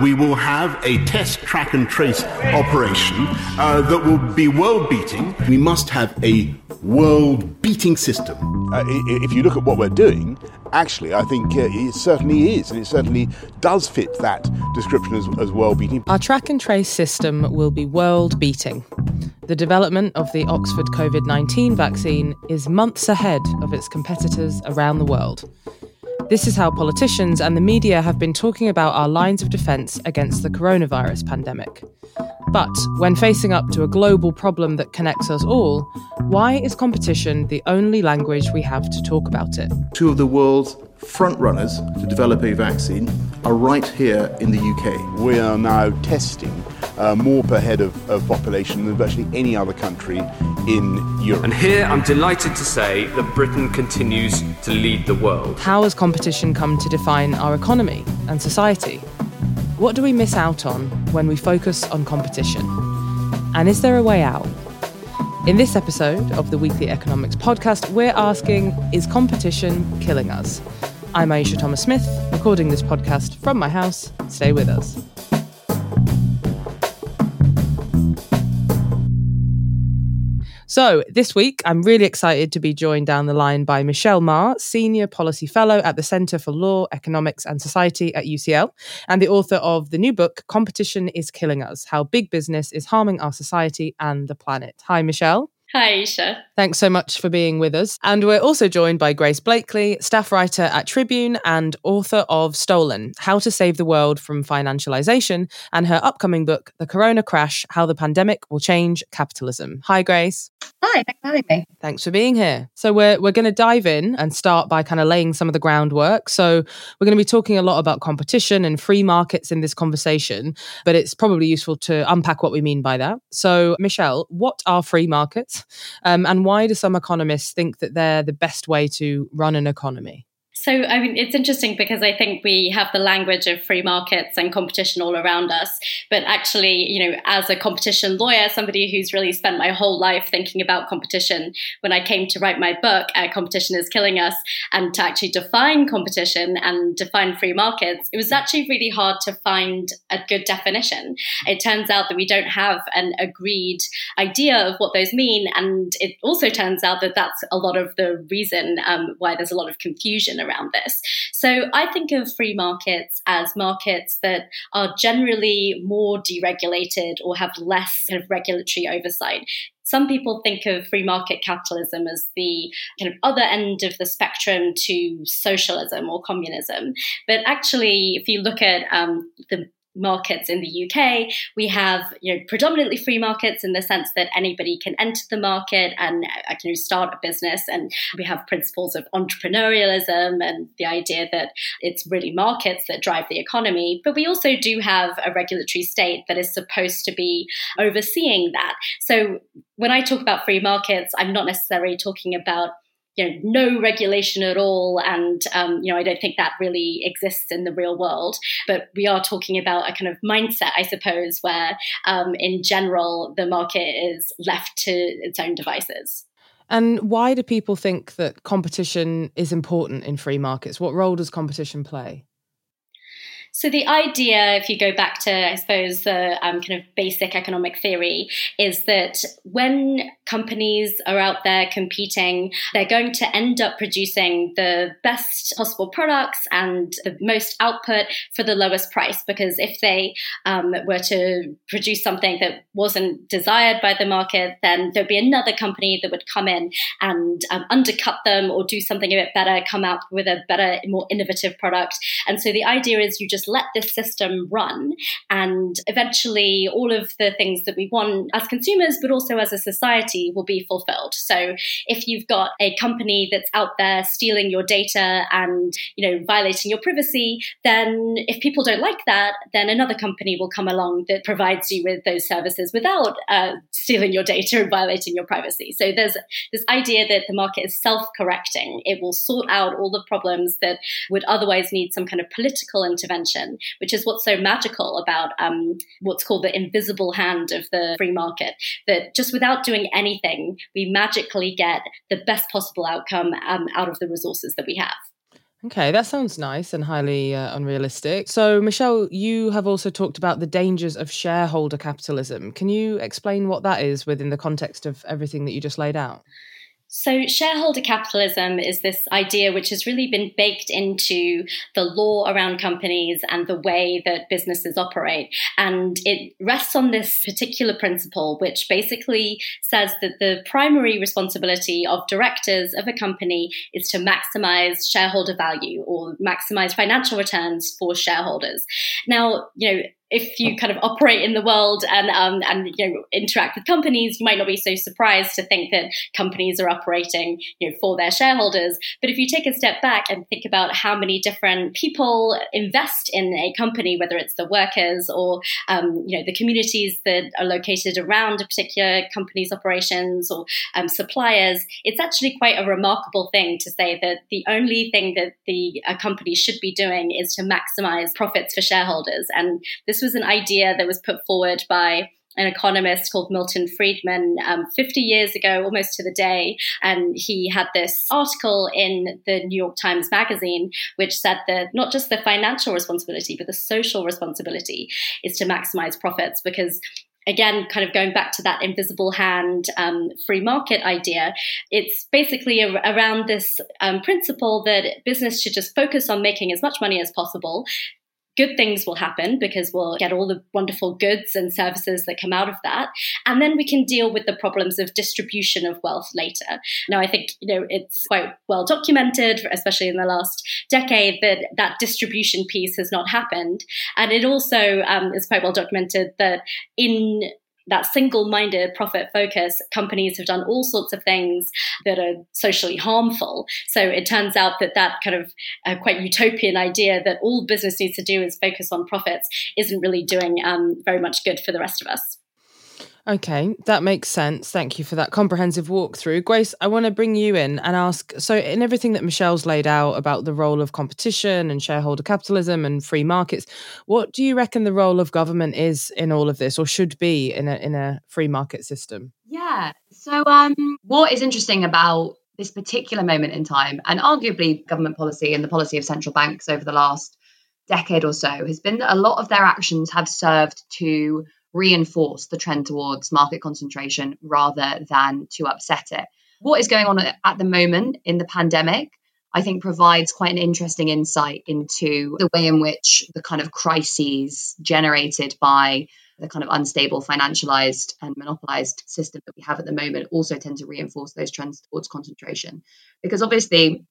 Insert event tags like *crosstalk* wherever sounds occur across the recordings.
We will have a test, track, and trace operation uh, that will be world beating. We must have a world beating system. Uh, if you look at what we're doing, actually, I think uh, it certainly is, and it certainly does fit that description as, as world beating. Our track and trace system will be world beating. The development of the Oxford COVID 19 vaccine is months ahead of its competitors around the world. This is how politicians and the media have been talking about our lines of defence against the coronavirus pandemic. But when facing up to a global problem that connects us all, why is competition the only language we have to talk about it? Two of the world's front runners to develop a vaccine are right here in the UK. We are now testing uh, more per head of, of population than virtually any other country in Europe. And here I'm delighted to say that Britain continues to lead the world. How has competition come to define our economy and society? What do we miss out on when we focus on competition? And is there a way out? In this episode of the Weekly Economics Podcast, we're asking Is competition killing us? I'm Ayeisha Thomas Smith, recording this podcast from my house. Stay with us. So, this week, I'm really excited to be joined down the line by Michelle Meagher, Senior Policy Fellow at the Centre for Law, Economics and Society at UCL, and the author of the new book, Competition is Killing Us How Big Business is Harming Our Society and the Planet. Hi, Michelle. Hi, Ayeisha. Thanks so much for being with us. And we're also joined by Grace Blakeley, staff writer at Tribune and author of Stolen How to Save the World from Financialization, and her upcoming book, The Corona Crash How the Pandemic Will Change Capitalism. Hi, Grace. Hi, thanks for having me. Thanks for being here. So, we're, we're going to dive in and start by kind of laying some of the groundwork. So, we're going to be talking a lot about competition and free markets in this conversation, but it's probably useful to unpack what we mean by that. So, Michelle, what are free markets? Um, and why do some economists think that they're the best way to run an economy? So, I mean, it's interesting because I think we have the language of free markets and competition all around us. But actually, you know, as a competition lawyer, somebody who's really spent my whole life thinking about competition, when I came to write my book, uh, Competition is Killing Us, and to actually define competition and define free markets, it was actually really hard to find a good definition. It turns out that we don't have an agreed idea of what those mean. And it also turns out that that's a lot of the reason um, why there's a lot of confusion around around this. So I think of free markets as markets that are generally more deregulated or have less kind of regulatory oversight some people think of free market capitalism as the kind of other end of the spectrum to socialism or communism. But actually, if you look at um, the markets in the UK. We have, you know, predominantly free markets in the sense that anybody can enter the market and uh, can start a business. And we have principles of entrepreneurialism and the idea that it's really markets that drive the economy. But we also do have a regulatory state that is supposed to be overseeing that. So when I talk about free markets, I'm not necessarily talking about you know no regulation at all and um, you know i don't think that really exists in the real world. But we are talking about a kind of mindset i suppose where um, in general the market is left to its own devices. And why do people think that competition is important in free markets? What role does competition play so the idea, if you go back to, I suppose, the um, kind of basic economic theory, is that when companies are out there competing, they're going to end up producing the best possible products and the most output for the lowest price. Because if they um, were to produce something that wasn't desired by the market, then there'd be another company that would come in and um, undercut them or do something a bit better, come out with a better, more innovative product. And so the idea is you just let this system run. And eventually, all of the things that we want as consumers, but also as a society, will be fulfilled. So if you've got a company that's out there stealing your data and you know violating your privacy, then if people don't like that, then another company will come along that provides you with those services without uh, stealing your data and violating your privacy. So there's this idea that the market is self-correcting. It will sort out all the problems that would otherwise need some kind of political intervention which is what's so magical about um, what's called the invisible hand of the free market. That just without doing anything, we magically get the best possible outcome um, out of the resources that we have. Okay, that sounds nice and highly uh, unrealistic. So, Michelle, you have also talked about the dangers of shareholder capitalism. Can you explain what that is within the context of everything that you just laid out? So, shareholder capitalism is this idea which has really been baked into the law around companies and the way that businesses operate. And it rests on this particular principle, which basically says that the primary responsibility of directors of a company is to maximize shareholder value or maximize financial returns for shareholders. Now, you know, if you kind of operate in the world and um, and you know interact with companies, you might not be so surprised to think that companies are operating you know for their shareholders. But if you take a step back and think about how many different people invest in a company, whether it's the workers or um, you know the communities that are located around a particular company's operations or um, suppliers, it's actually quite a remarkable thing to say that the only thing that the a company should be doing is to maximize profits for shareholders and this this was an idea that was put forward by an economist called Milton Friedman um, 50 years ago, almost to the day. And he had this article in the New York Times Magazine, which said that not just the financial responsibility, but the social responsibility is to maximize profits because again, kind of going back to that invisible hand um, free market idea, it's basically a, around this um, principle that business should just focus on making as much money as possible, good things will happen because we'll get all the wonderful goods and services that come out of that. And then we can deal with the problems of distribution of wealth later. Now, I think, you know, it's quite well documented, especially in the last decade, that that distribution piece has not happened. And it also um, is quite well documented that in that single minded profit focus, companies have done all sorts of things that are socially harmful. So it turns out that that kind of uh, quite utopian idea that all business needs to do is focus on profits isn't really doing um, very much good for the rest of us. Okay, that makes sense. Thank you for that comprehensive walkthrough. Grace, I want to bring you in and ask so, in everything that Michelle's laid out about the role of competition and shareholder capitalism and free markets, what do you reckon the role of government is in all of this or should be in a, in a free market system? Yeah. So, um, what is interesting about this particular moment in time, and arguably government policy and the policy of central banks over the last decade or so, has been that a lot of their actions have served to reinforce the trend towards market concentration rather than to upset it. What is going on at the moment in the pandemic, I think, provides quite an interesting insight into the way in which the kind of crises generated by the kind of unstable, financialized, and monopolized system that we have at the moment also tend to reinforce those trends towards concentration. Because obviously,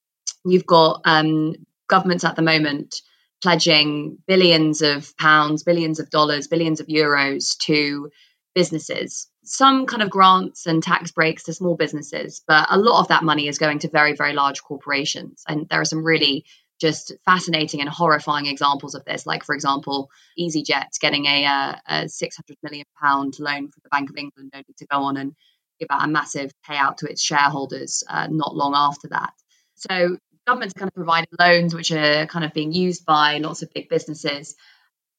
you've got um, governments at the moment pledging billions of pounds, billions of dollars, billions of euros to businesses. Some kind of grants and tax breaks to small businesses, but a lot of that money is going to very, very large corporations. And there are some really just fascinating and horrifying examples of this. Like, for example, EasyJet getting a, uh, a 600 million pound loan from the Bank of England, only to go on and give out a massive payout to its shareholders uh, not long after that. So government's kind of providing loans which are kind of being used by lots of big businesses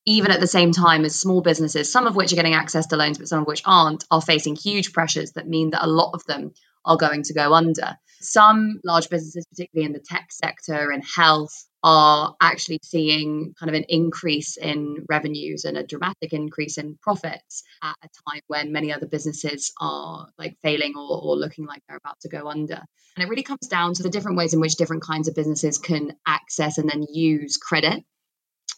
even at the same time as small businesses some of which are getting access to loans but some of which aren't are facing huge pressures that mean that a lot of them are going to go under. Some large businesses particularly in the tech sector and health are actually seeing kind of an increase in revenues and a dramatic increase in profits at a time when many other businesses are like failing or, or looking like they're about to go under. And it really comes down to the different ways in which different kinds of businesses can access and then use credit.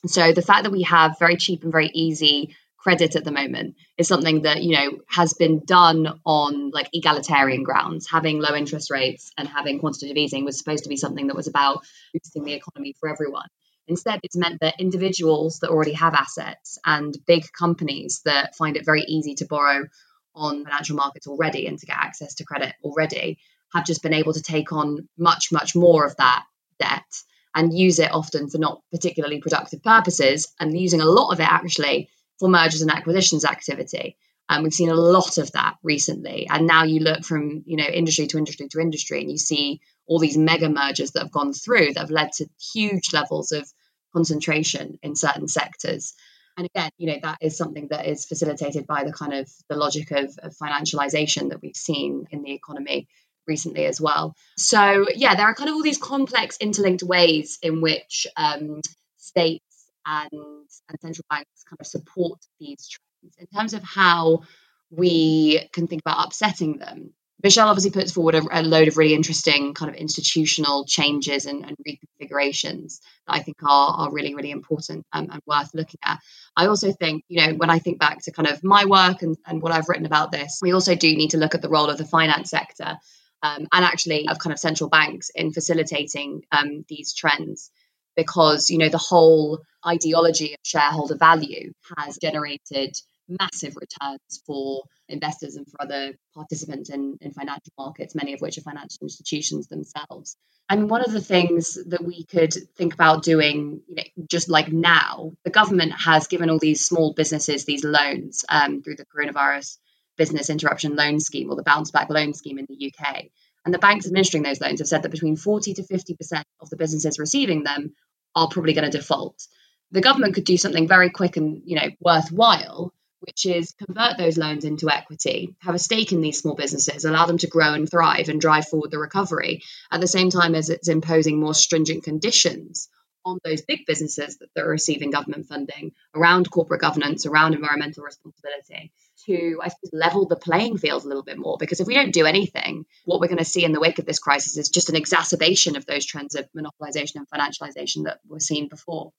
So the fact that we have very cheap and very easy credit at the moment is something that you know has been done on like egalitarian grounds. Having low interest rates and having quantitative easing was supposed to be something that was about boosting the economy for everyone. Instead it's meant that individuals that already have assets and big companies that find it very easy to borrow on financial markets already and to get access to credit already have just been able to take on much much more of that debt and use it often for not particularly productive purposes and using a lot of it actually for mergers and acquisitions activity. And we've seen a lot of that recently. And now you look from you know industry to industry to industry, and you see all these mega mergers that have gone through that have led to huge levels of concentration in certain sectors. And again, you know that is something that is facilitated by the kind of the logic of, of financialization that we've seen in the economy recently as well. So, yeah, there are kind of all these complex, interlinked ways in which um, states and, and central banks kind of support these trends. In terms of how we can think about upsetting them, Michelle obviously puts forward a, a, load of really interesting kind of institutional changes and, and reconfigurations that I think are, are really, really important and, and, worth looking at. I also think, you know, when I think back to kind of my work and, and what I've written about this, we also do need to look at the role of the finance sector um, and actually of kind of central banks in facilitating um, these trends because, you know, the whole ideology of shareholder value has generated massive returns for investors and for other participants in, in financial markets, many of which are financial institutions themselves. And one of the things that we could think about doing, you know, just like now, the government has given all these small businesses these loans um, through the coronavirus business interruption loan scheme or the bounce back loan scheme in the UK. And the banks administering those loans have said that between 40 to 50% of the businesses receiving them are probably going to default. The government could do something very quick and you know worthwhile which is convert those loans into equity, have a stake in these small businesses, allow them to grow and thrive and drive forward the recovery, at the same time as it's imposing more stringent conditions on those big businesses that, are receiving government funding around corporate governance, around environmental responsibility, to, I suppose, level the playing field a little bit more. Because if we don't do anything, what we're going to see in the wake of this crisis is just an exacerbation of those trends of monopolization and financialization that were seen before.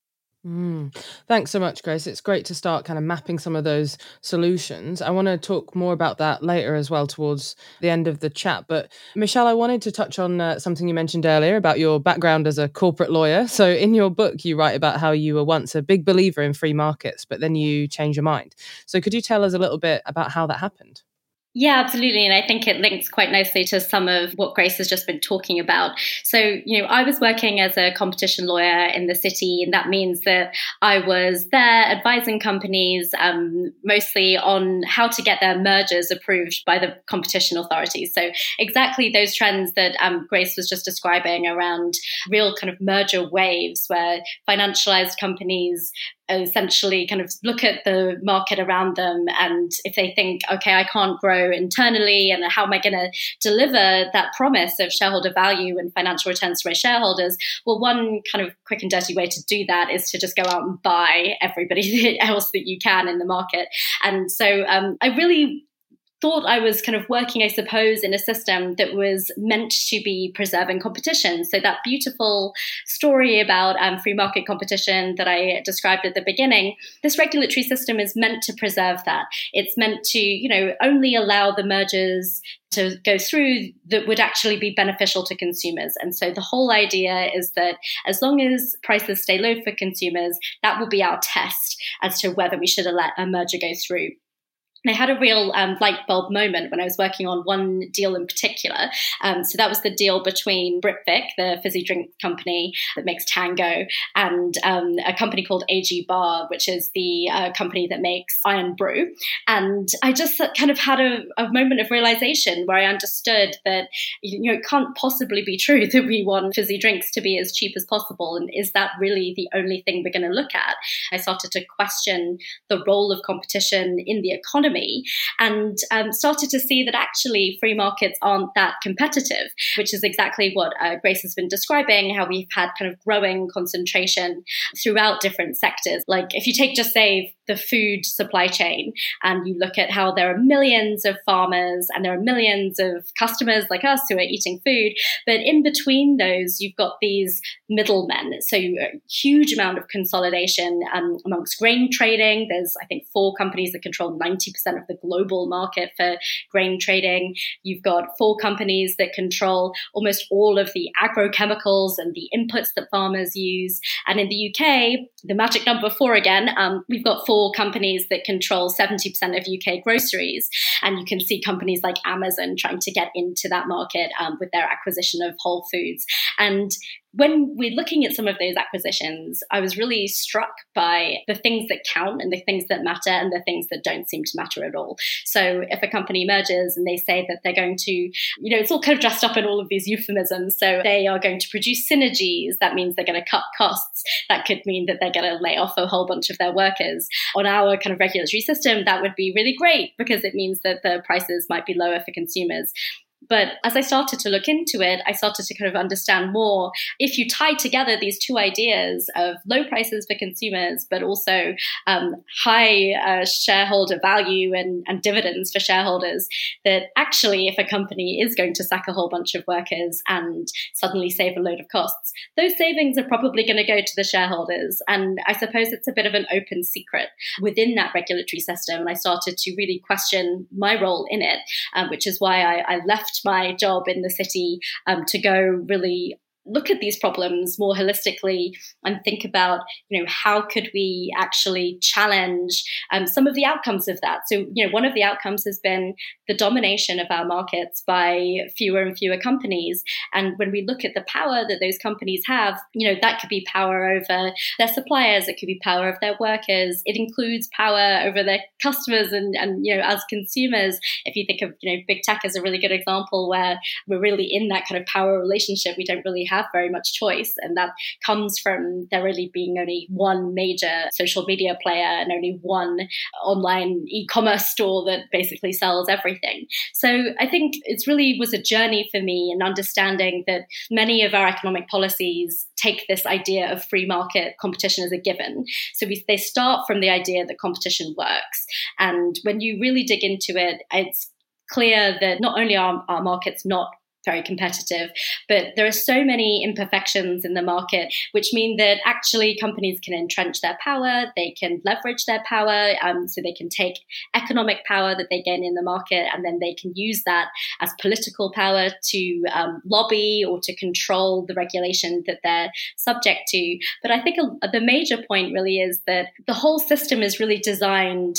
Mm. Thanks so much, Grace. It's great to start kind of mapping some of those solutions. I want to talk more about that later as well towards the end of the chat. But Michelle, I wanted to touch on uh, something you mentioned earlier about your background as a corporate lawyer. So, in your book, you write about how you were once a big believer in free markets, but then you changed your mind. So, could you tell us a little bit about how that happened? Yeah, absolutely. And I think it links quite nicely to some of what Grace has just been talking about. So, you know, I was working as a competition lawyer in the city, and that means that I was there advising companies um, mostly on how to get their mergers approved by the competition authorities. So, exactly those trends that um, Grace was just describing around real kind of merger waves where financialized companies essentially kind of look at the market around them and if they think okay i can't grow internally and how am i going to deliver that promise of shareholder value and financial returns to my shareholders? Well one kind of quick and dirty way to do that is to just go out and buy everybody *laughs* else that you can in the market. And so um, i really thought I was kind of working, I suppose, in a system that was meant to be preserving competition. So that beautiful story about um, free market competition that I described at the beginning, this regulatory system is meant to preserve that. It's meant to, you know, only allow the mergers to go through that would actually be beneficial to consumers. And so the whole idea is that as long as prices stay low for consumers, that will be our test as to whether we should let a merger go through. I had a real um, light bulb moment when I was working on one deal in particular. Um, so that was the deal between Britvic, the fizzy drink company that makes Tango, and um, a company called AG Barr, which is the uh, company that makes Irn-Bru. And I just kind of had a, a, moment of realization where I understood that you know it can't possibly be true that we want fizzy drinks to be as cheap as possible. And is that really the only thing we're going to look at? I started to question the role of competition in the economy economy and um, started to see that actually free markets aren't that competitive, which is exactly what uh, Grace has been describing, how we've had kind of growing concentration throughout different sectors. Like if you take just say the food supply chain and you look at how there are millions of farmers and there are millions of customers like us who are eating food, but in between those, you've got these middlemen. So a huge amount of consolidation um, amongst grain trading. There's, I think, four companies that control 90% of the global market for grain trading. You've got four companies that control almost all of the agrochemicals and the inputs that farmers use. And in the UK, the magic number four again, um, we've got four companies that control 70% of UK groceries. And you can see companies like Amazon trying to get into that market um, with their acquisition of Whole Foods. And when we're looking at some of those acquisitions, I was really struck by the things that count and the things that matter and the things that don't seem to matter at all. So if a company merges and they say that they're going to, you know, it's all kind of dressed up in all of these euphemisms. So they are going to produce synergies. That means they're going to cut costs. That could mean that they're going to lay off a whole bunch of their workers. On our kind of regulatory system, that would be really great because it means that the prices might be lower for consumers But as I started to look into it, I started to kind of understand more. If you tie together these two ideas of low prices for consumers, but also um, high uh, shareholder value and, and dividends for shareholders, that actually, if a company is going to sack a whole bunch of workers and suddenly save a load of costs, those savings are probably going to go to the shareholders. And I suppose it's a bit of an open secret within that regulatory system. And I started to really question my role in it, um, which is why I, I, my job in the city um, to go really look at these problems more holistically and think about you know how could we actually challenge um, some of the outcomes of that. So you know one of the outcomes has been the domination of our markets by fewer and fewer companies. And when we look at the power that those companies have you know that could be power over their suppliers it could be power of their workers. It includes power over their customers and and you know as consumers. If you think of you know big tech as a really good example where we're really in that kind of power relationship we don't really have have very much choice. And that comes from there really being only one major social media player and only one online e commerce store that basically sells everything. So I think it really was a journey for me in understanding that many of our economic policies take this idea of free market competition as a given. So we, they start from the idea that competition works. And when you really dig into it, it's clear that not only are our markets not very competitive. But there are so many imperfections in the market, which mean that actually companies can entrench their power, they can leverage their power, um, so they can take economic power that they gain in the market, and then they can use that as political power to um, lobby or to control the regulation that they're subject to. But I think a, the major point really is that the whole system is really designed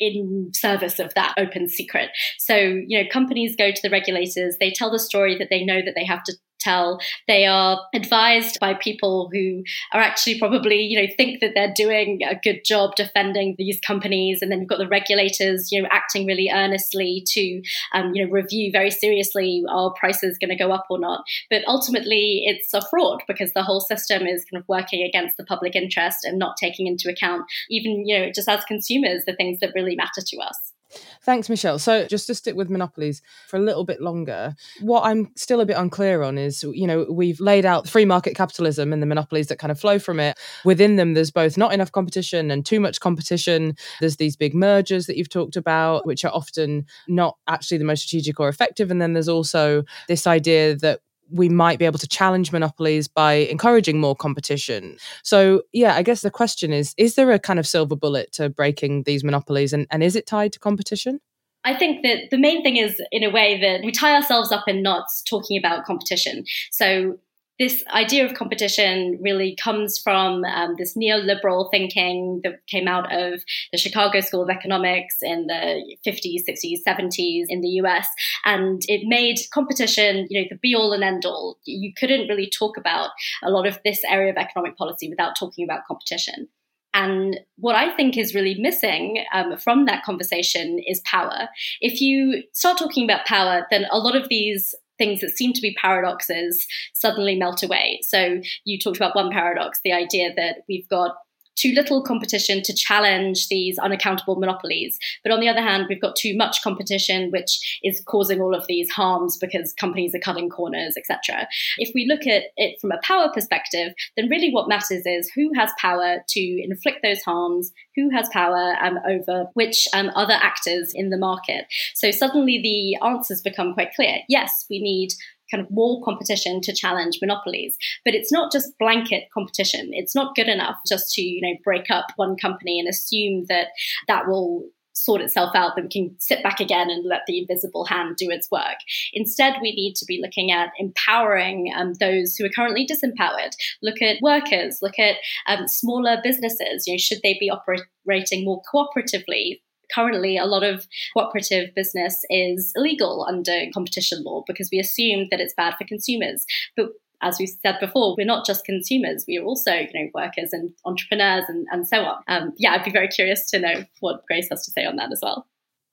in service of that open secret. So, you know, companies go to the regulators, they tell the story that they know that they have to tell. They are advised by people who are actually probably, you know, think that they're doing a good job defending these companies. And then you've got the regulators, you know, acting really earnestly to, um, you know, review very seriously are prices going to go up or not. But ultimately, it's a fraud because the whole system is kind of working against the public interest and not taking into account even, you know, just as consumers, the things that really matter to us. Thanks, Michelle. So, just to stick with monopolies for a little bit longer, what I'm still a bit unclear on is, you know, we've laid out free market capitalism and the monopolies that kind of flow from it. Within them, there's both not enough competition and too much competition. There's these big mergers that you've talked about, which are often not actually the most strategic or effective. And then there's also this idea that we might be able to challenge monopolies by encouraging more competition. So, yeah, I guess the question is is there a kind of silver bullet to breaking these monopolies and, and is it tied to competition? I think that the main thing is, in a way, that we tie ourselves up in knots talking about competition. So this idea of competition really comes from um, this neoliberal thinking that came out of the Chicago School of Economics in the 50s, 60s, 70s in the US. And it made competition, you know, the be all and end all. You couldn't really talk about a lot of this area of economic policy without talking about competition. And what I think is really missing um, from that conversation is power. If you start talking about power, then a lot of these things that seem to be paradoxes suddenly melt away. So you talked about one paradox, the idea that we've got too little competition to challenge these unaccountable monopolies. But on the other hand, we've got too much competition, which is causing all of these harms because companies are cutting corners, etc. If we look at it from a power perspective, then really what matters is who has power to inflict those harms, who has power um, over which um, other actors in the market. So suddenly the answers become quite clear. Yes, we need kind of more competition to challenge monopolies. But it's not just blanket competition. It's not good enough just to, you know, break up one company and assume that that will sort itself out, that we can sit back again and let the invisible hand do its work. Instead, we need to be looking at empowering um, those who are currently disempowered. Look at workers, look at um, smaller businesses. You know, should they be operating more cooperatively currently a lot of cooperative business is illegal under competition law because we assume that it's bad for consumers. But as we said before, we're not just consumers, we are also, you know, workers and entrepreneurs and, and so on. Um, yeah, I'd be very curious to know what Grace has to say on that as well.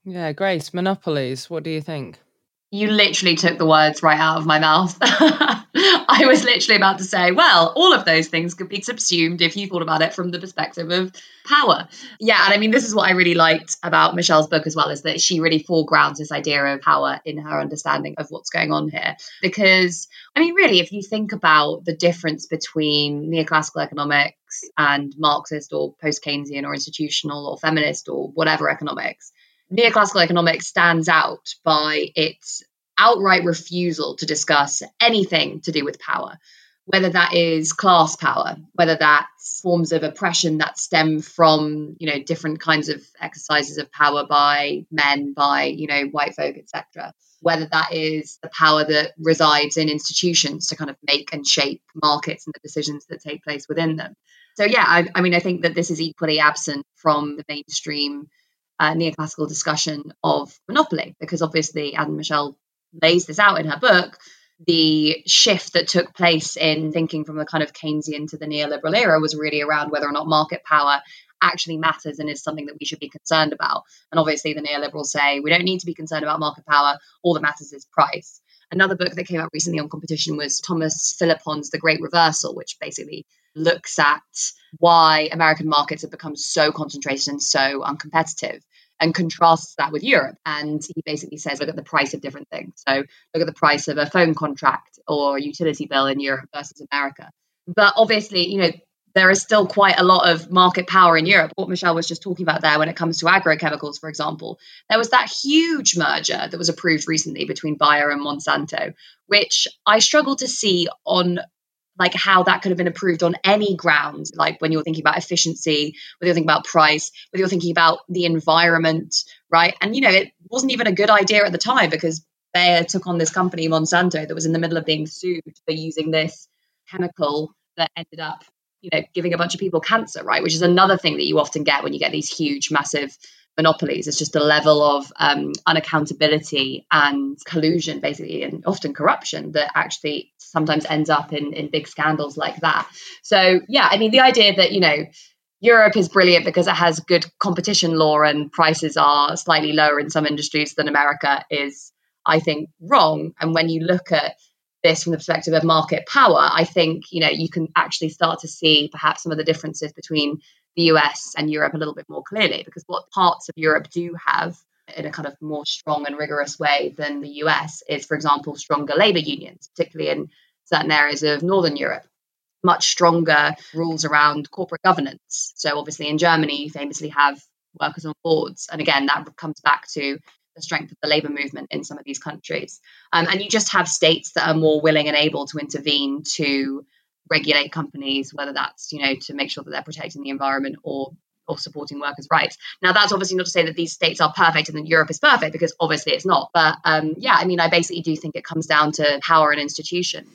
Yeah, Grace, monopolies, what do you think? You literally took the words right out of my mouth. *laughs* *laughs* I was literally about to say, well, all of those things could be subsumed if you thought about it from the perspective of power. Yeah, and I mean, this is what I really liked about Michelle's book as well, is that she really foregrounds this idea of power in her understanding of what's going on here. Because, I mean, really, if you think about the difference between neoclassical economics and Marxist or post Keynesian or institutional or feminist or whatever economics, neoclassical economics stands out by its outright refusal to discuss anything to do with power, whether that is class power, whether that's forms of oppression that stem from, you know, different kinds of exercises of power by men, by, you know, white folk, etc. Whether that is the power that resides in institutions to kind of make and shape markets and the decisions that take place within them. So yeah, I, I mean, I think that this is equally absent from the mainstream uh, neoclassical discussion of monopoly, because obviously, as Michelle lays this out in her book, the shift that took place in thinking from the kind of Keynesian to the neoliberal era was really around whether or not market power actually matters and is something that we should be concerned about. And obviously, the neoliberals say we don't need to be concerned about market power, all that matters is price. Another book that came out recently on competition was Thomas Philippon's The Great Reversal, which basically looks at why American markets have become so concentrated and so uncompetitive and contrasts that with Europe. And he basically says, look at the price of different things. So look at the price of a phone contract or a utility bill in Europe versus America. But obviously, you know, there is still quite a lot of market power in Europe. What Michelle was just talking about there when it comes to agrochemicals, for example, there was that huge merger that was approved recently between Bayer and Monsanto, which I struggle to see on like how that could have been approved on any ground, like when you're thinking about efficiency, whether you're thinking about price, whether you're thinking about the environment, right? And you know, it wasn't even a good idea at the time because Bayer took on this company, Monsanto, that was in the middle of being sued for using this chemical that ended up, you know, giving a bunch of people cancer, right? Which is another thing that you often get when you get these huge, massive monopolies. It's just a level of um, unaccountability and collusion, basically, and often corruption that actually sometimes ends up in, in big scandals like that. So, yeah, I mean, the idea that, you know, Europe is brilliant because it has good competition law and prices are slightly lower in some industries than America is, I think, wrong. And when you look at this from the perspective of market power, I think you know you can actually start to see perhaps some of the differences between the US and Europe a little bit more clearly because what parts of Europe do have in a kind of more strong and rigorous way than the US is, for example, stronger labor unions, particularly in certain areas of Northern Europe. Much stronger rules around corporate governance. So, obviously, in Germany, you famously have workers on boards. And again, that comes back to the strength of the labor movement in some of these countries. Um, and you just have states that are more willing and able to intervene to regulate companies, whether that's you know to make sure that they're protecting the environment or or supporting workers' rights. Now, that's obviously not to say that these states are perfect and that Europe is perfect, because obviously it's not. But um, yeah, I mean, I basically do think it comes down to power and institutions.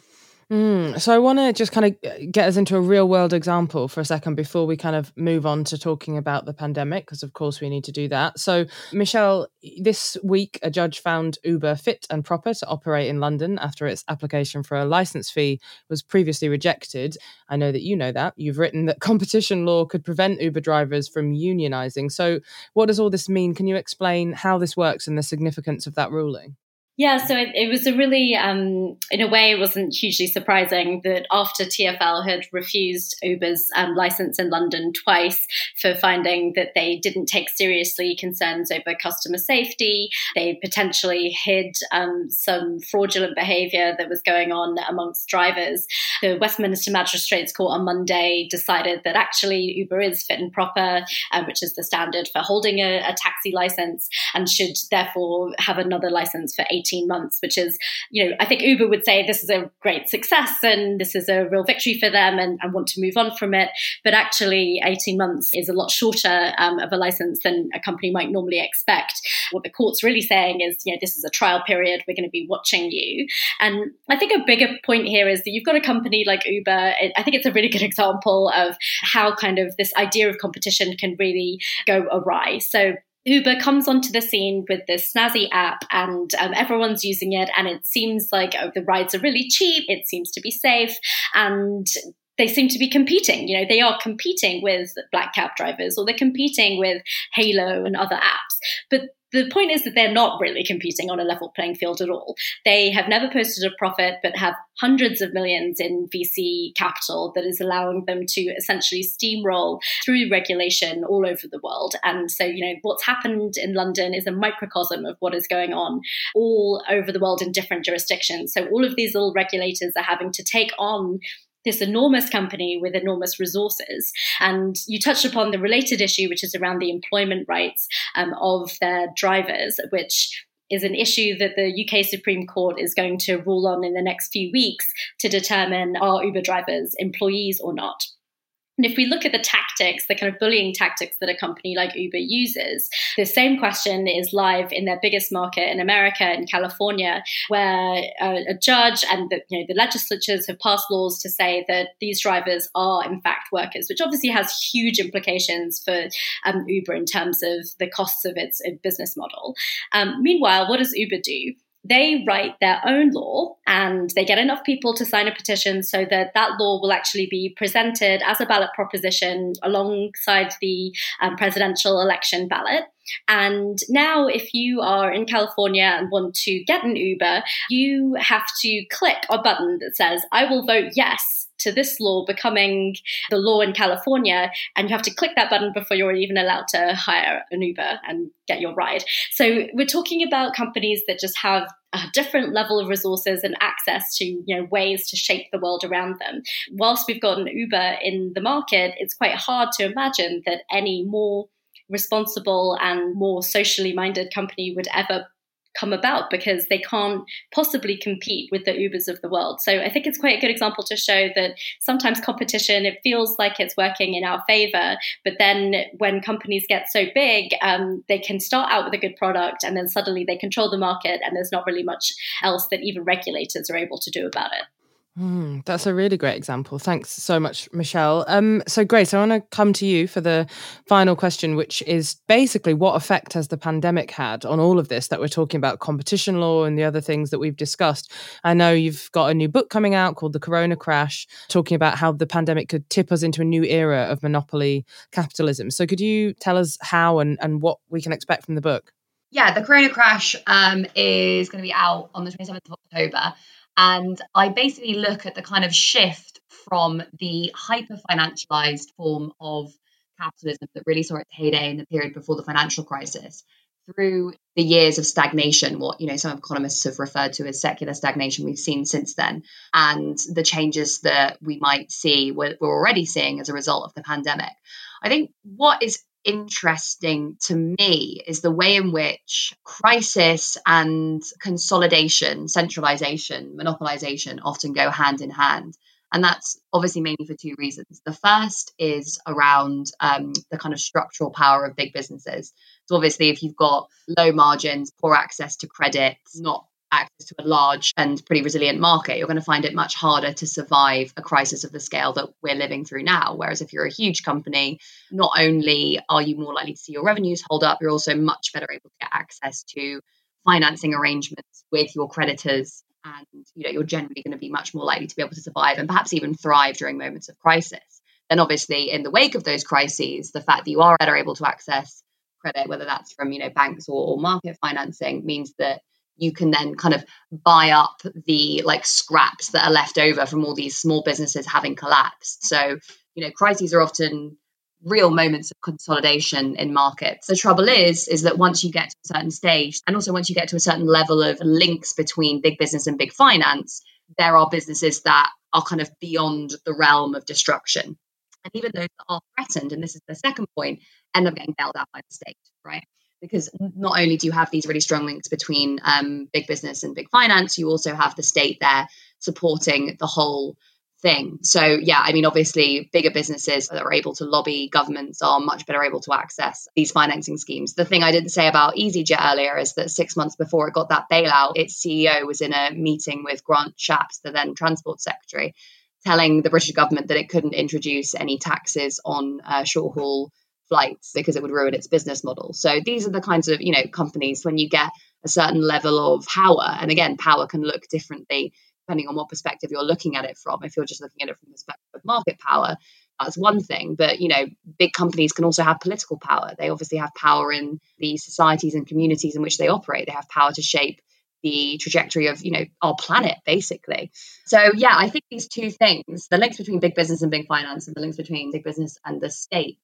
Mm, so I want to just kind of uh, get us into a real world example for a second before we kind of move on to talking about the pandemic, because of course we need to do that. So, Michelle, this week a judge found Uber fit and proper to operate in London after its application for a license fee was previously rejected. I know that you know that. You've written that *laughs* competition law could prevent Uber drivers from unionizing. So, what does all this mean? Can you explain how this works and the significance of that ruling? Yeah, so it, it was a really, um, in a way, it wasn't hugely surprising that after TFL had refused Uber's um, license in London twice for finding that they didn't take seriously concerns over customer safety, they potentially hid um, some fraudulent behaviour that was going on amongst drivers. The Westminster Magistrates Court on Monday decided that actually Uber is fit and proper, uh, which is the standard for holding a, a taxi license, and should therefore have another license for eight 18 months, which is, you know, I think Uber would say this is a great success and this is a real victory for them and, and want to move on from it. But actually, 18 months is a lot shorter um, of a license than a company might normally expect. What the court's really saying is, you know, this is a trial period. We're going to be watching you. And I think a bigger point here is that you've got a company like Uber. I think it's a really good example of how kind of this idea of competition can really go awry. So Uber comes onto the scene with this snazzy app and um, everyone's using it. And it seems like oh, the rides are really cheap, it seems to be safe. And they seem to be competing. You know, they are competing with black cab drivers or they're competing with Hailo and other apps. But the point is that they're not really competing on a level playing field at all. They have never posted a profit, but have hundreds of millions in VC capital that is allowing them to essentially steamroll through regulation all over the world. And so, you know, what's happened in London is a microcosm of what is going on all over the world in different jurisdictions. So all of these little regulators are having to take on this enormous company with enormous resources. And you touched upon the related issue, which is around the employment rights um, of their drivers, which is an issue that the UK Supreme Court is going to rule on in the next few weeks to determine are Uber drivers employees or not. And if we look at the tactics, the kind of bullying tactics that a company like Uber uses, the same question is live in their biggest market in America, in California, where a, a judge and the, you know, the legislatures have passed laws to say that these drivers are in fact workers, which obviously has huge implications for um, Uber in terms of the costs of its business model. Um, meanwhile, what does Uber do? They write their own law and they get enough people to sign a petition so that that law will actually be presented as a ballot proposition alongside the um, presidential election ballot. And now, if you are in California and want to get an Uber, you have to click a button that says, I will vote yes to this law becoming the law in California, and you have to click that button before you're even allowed to hire an Uber and get your ride. So we're talking about companies that just have a different level of resources and access to you know ways to shape the world around them. Whilst we've got an Uber in the market, it's quite hard to imagine that any more responsible and more socially minded company would ever come about because they can't possibly compete with the Ubers of the world. So I think it's quite a good example to show that sometimes competition, it feels like it's working in our favor, but then when companies get so big, um, they can start out with a good product and then suddenly they control the market and there's not really much else that even regulators are able to do about it. Mm, that's a really great example. Thanks so much, Michelle. Um, so, Grace, I want to come to you for the final question, which is basically what effect has the pandemic had on all of this that we're talking about, competition law and the other things that we've discussed? I know you've got a new book coming out called The Corona Crash, talking about how the pandemic could tip us into a new era of monopoly capitalism. So, could you tell us how and, and what we can expect from the book? Yeah, The Corona Crash um, is going to be out on the 27th of October. And I basically look at the kind of shift from the hyper financialized form of capitalism that really saw its heyday in the period before the financial crisis through the years of stagnation, what you know some economists have referred to as secular stagnation we've seen since then, and the changes that we might see we're, we're already seeing as a result of the pandemic. I think what is interesting to me is the way in which crisis and consolidation, centralization, monopolization often go hand in hand. And that's obviously mainly for two reasons. The first is around um, the kind of structural power of big businesses. So, obviously, if you've got low margins, poor access to credit, not access to a large and pretty resilient market, you're going to find it much harder to survive a crisis of the scale that we're living through now. Whereas if you're a huge company, not only are you more likely to see your revenues hold up, you're also much better able to get access to financing arrangements with your creditors and you know you're generally going to be much more likely to be able to survive and perhaps even thrive during moments of crisis then obviously in the wake of those crises the fact that you are better able to access credit whether that's from you know banks or, or market financing means that you can then kind of buy up the like scraps that are left over from all these small businesses having collapsed. So, you know, crises are often real moments of consolidation in markets. The trouble is is that once you get to a certain stage and also once you get to a certain level of links between big business and big finance, there are businesses that are kind of beyond the realm of destruction. And even those that are threatened, and this is the second point, end up getting bailed out by the state, right? Because not only do you have these really strong links between um, big business and big finance, you also have the state there supporting the whole thing. So, yeah, I mean, obviously, bigger businesses that are able to lobby governments are much better able to access these financing schemes. The thing I didn't say about EasyJet earlier is that six months before it got that bailout, its CEO was in a meeting with Grant Shapps, the then Transport Secretary, telling the British government that it couldn't introduce any taxes on uh, short haul flights because it would ruin its business model. So these are the kinds of, you know, companies when you get a certain level of power, and again, power can look differently depending on what perspective you're looking at it from. If you're just looking at it from the perspective of market power, that's one thing. But, you know, big companies can also have political power. They obviously have power in the societies and communities in which they operate. They have power to shape the trajectory of, you know, our planet, basically. So, yeah, I think these two things, the links between big business and big finance and the links between big business and the state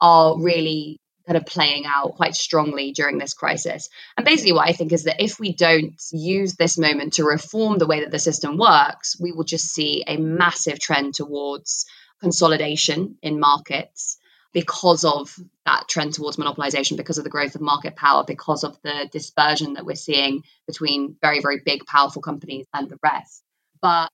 are really kind of playing out quite strongly during this crisis. And basically, what I think is that if we don't use this moment to reform the way that the system works, we will just see a massive trend towards consolidation in markets because of that trend towards monopolization, because of the growth of market power, because of the dispersion that we're seeing between very, very big, powerful companies and the rest. But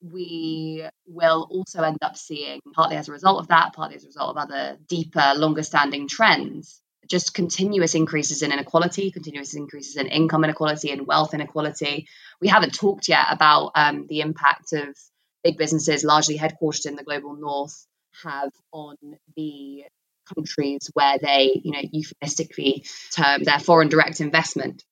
we will also end up seeing, partly as a result of that, partly as a result of other deeper, longer standing trends, just continuous increases in inequality, continuous increases in income inequality and wealth inequality. We haven't talked yet about um, the impact of big businesses, largely headquartered in the global north, have on the countries where they, you know, euphemistically term their foreign direct investment.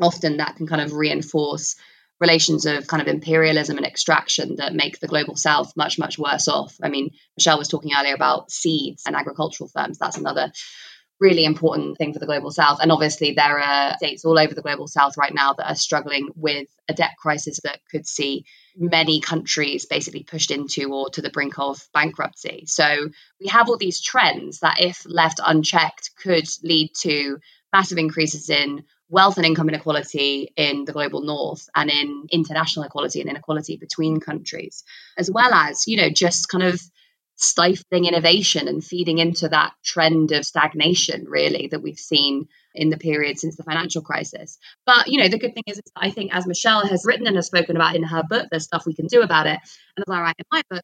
Often that can kind of reinforce relations of kind of imperialism and extraction that make the global south much, much worse off. I mean, Michelle was talking earlier about seeds and agricultural firms. That's another really important thing for the global south. And obviously, there are states all over the global south right now that are struggling with a debt crisis that could see many countries basically pushed into or to the brink of bankruptcy. So we have all these trends that, if left unchecked, could lead to massive increases in wealth and income inequality in the global north and in international equality and inequality between countries, as well as, you know, just kind of stifling innovation and feeding into that trend of stagnation, really, that we've seen in the period since the financial crisis. But, you know, the good thing is, is I think as Michelle has written and has spoken about in her book, there's stuff we can do about it. And as I write in my book,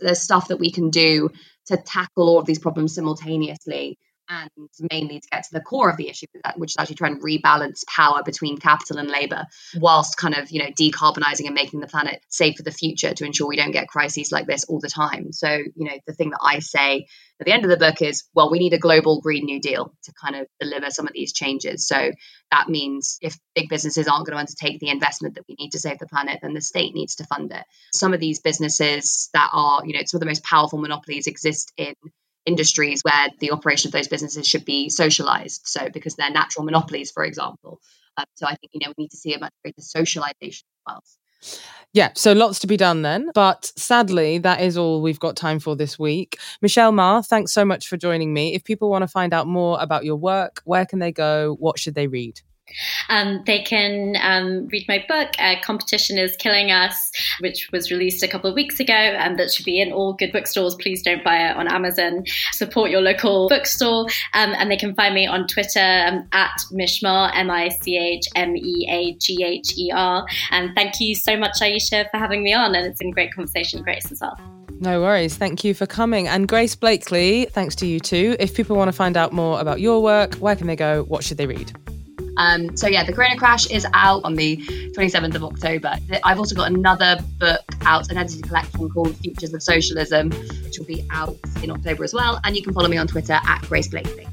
there's stuff that we can do to tackle all of these problems simultaneously and mainly to get to the core of the issue, which is actually trying to rebalance power between capital and labor, whilst kind of you know decarbonizing and making the planet safe for the future to ensure we don't get crises like this all the time. So you know the thing that I say at the end of the book is, well, we need a global Green New Deal to kind of deliver some of these changes. So that means if big businesses aren't going to undertake the investment that we need to save the planet, then the state needs to fund it. Some of these businesses that are, you know, some of the most powerful monopolies exist in industries where the operation of those businesses should be socialized. So, because they're natural monopolies, for example. Um, so, I think, you know, we need to see a much greater socialization of wealth. Yeah, so lots to be done then. But sadly, that is all we've got time for this week. Michelle Meagher, thanks so much for joining me. If people want to find out more about your work, where can they go? What should they read? Um, they can um, read my book, uh, Competition is Killing Us, which was released a couple of weeks ago, and that should be in all good bookstores. Please don't buy it on Amazon. Support your local bookstore. Um, and they can find me on Twitter um, at MichMeagher, M I C H M E A G H E R. And thank you so much, Ayeisha, for having me on. And it's been a great conversation, Grace, as well. No worries. Thank you for coming. And Grace Blakeley, thanks to you too. If people want to find out more about your work, where can they go? What should they read? Um, so yeah, the Corona Crash is out on the 27th of October. I've also got another book out, an edited collection called Futures of Socialism, which will be out in October as well. And you can follow me on Twitter at Grace Blakeley.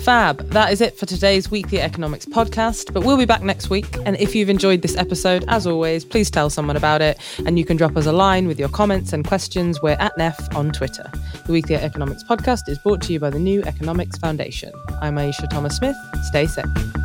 Fab. That is it for today's weekly economics podcast. But we'll be back next week. And if you've enjoyed this episode, as always, please tell someone about it. And you can drop us a line with your comments and questions. We're at NEF on Twitter. The weekly economics podcast is brought to you by the New Economics Foundation. I'm Ayeisha Thomas Smith. Stay safe.